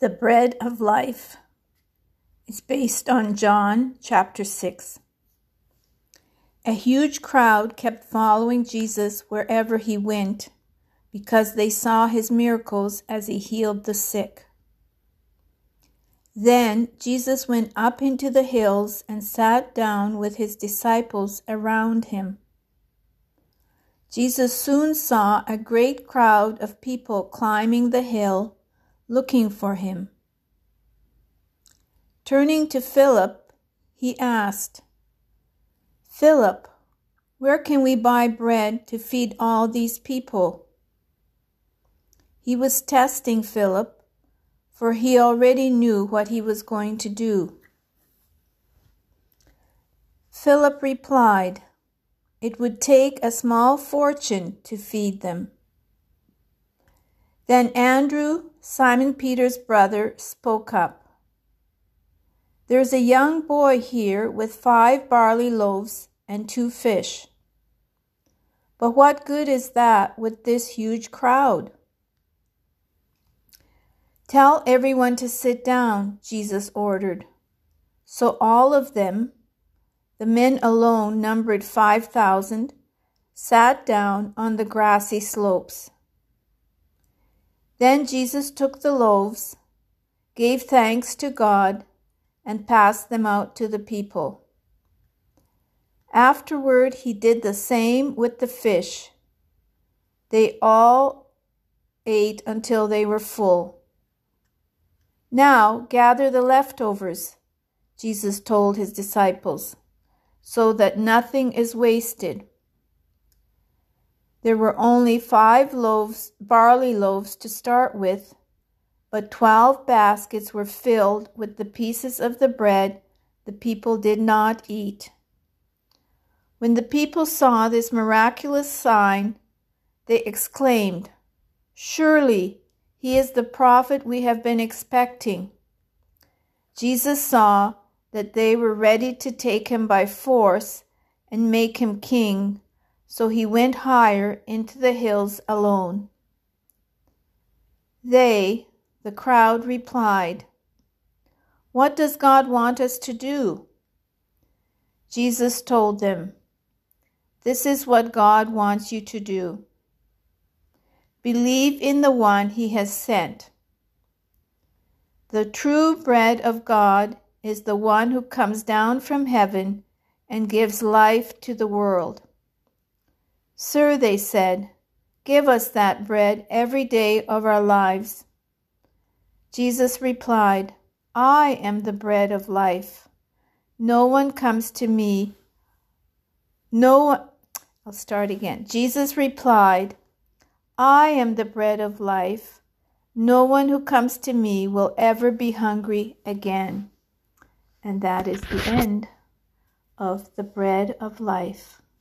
The Bread of Life is based on John chapter 6. A huge crowd kept following Jesus wherever he went because they saw his miracles as he healed the sick. Then Jesus went up into the hills and sat down with his disciples around him. Jesus soon saw a great crowd of people climbing the hill looking for him. Turning to Philip, he asked, Philip, where can we buy bread to feed all these people? He was testing Philip, for he already knew what he was going to do. Philip replied, It would take a small fortune to feed them. Then Andrew, Simon Peter's brother, spoke up. There's a young boy here with five barley loaves and two fish. But what good is that with this huge crowd? Tell everyone to sit down, Jesus ordered. So all of them, the men alone numbered 5,000, sat down on the grassy slopes. Then Jesus took the loaves, gave thanks to God, and passed them out to the people. Afterward, he did the same with the fish. They all ate until they were full. Now gather the leftovers, Jesus told his disciples, so that nothing is wasted. There were only five loaves, barley loaves to start with, but twelve baskets were filled with the pieces of the bread the people did not eat. When the people saw this miraculous sign, they exclaimed, Surely he is the prophet we have been expecting. Jesus saw that they were ready to take him by force and make him king so he went higher into the hills alone. They, the crowd, replied, What does God want us to do? Jesus told them, This is what God wants you to do. Believe in the one he has sent. The true bread of God is the one who comes down from heaven and gives life to the world. Sir, they said, give us that bread every day of our lives. Jesus replied, I am the bread of life. No one comes to me. No one, I'll start again. Jesus replied, I am the bread of life. No one who comes to me will ever be hungry again. And that is the end of the bread of life.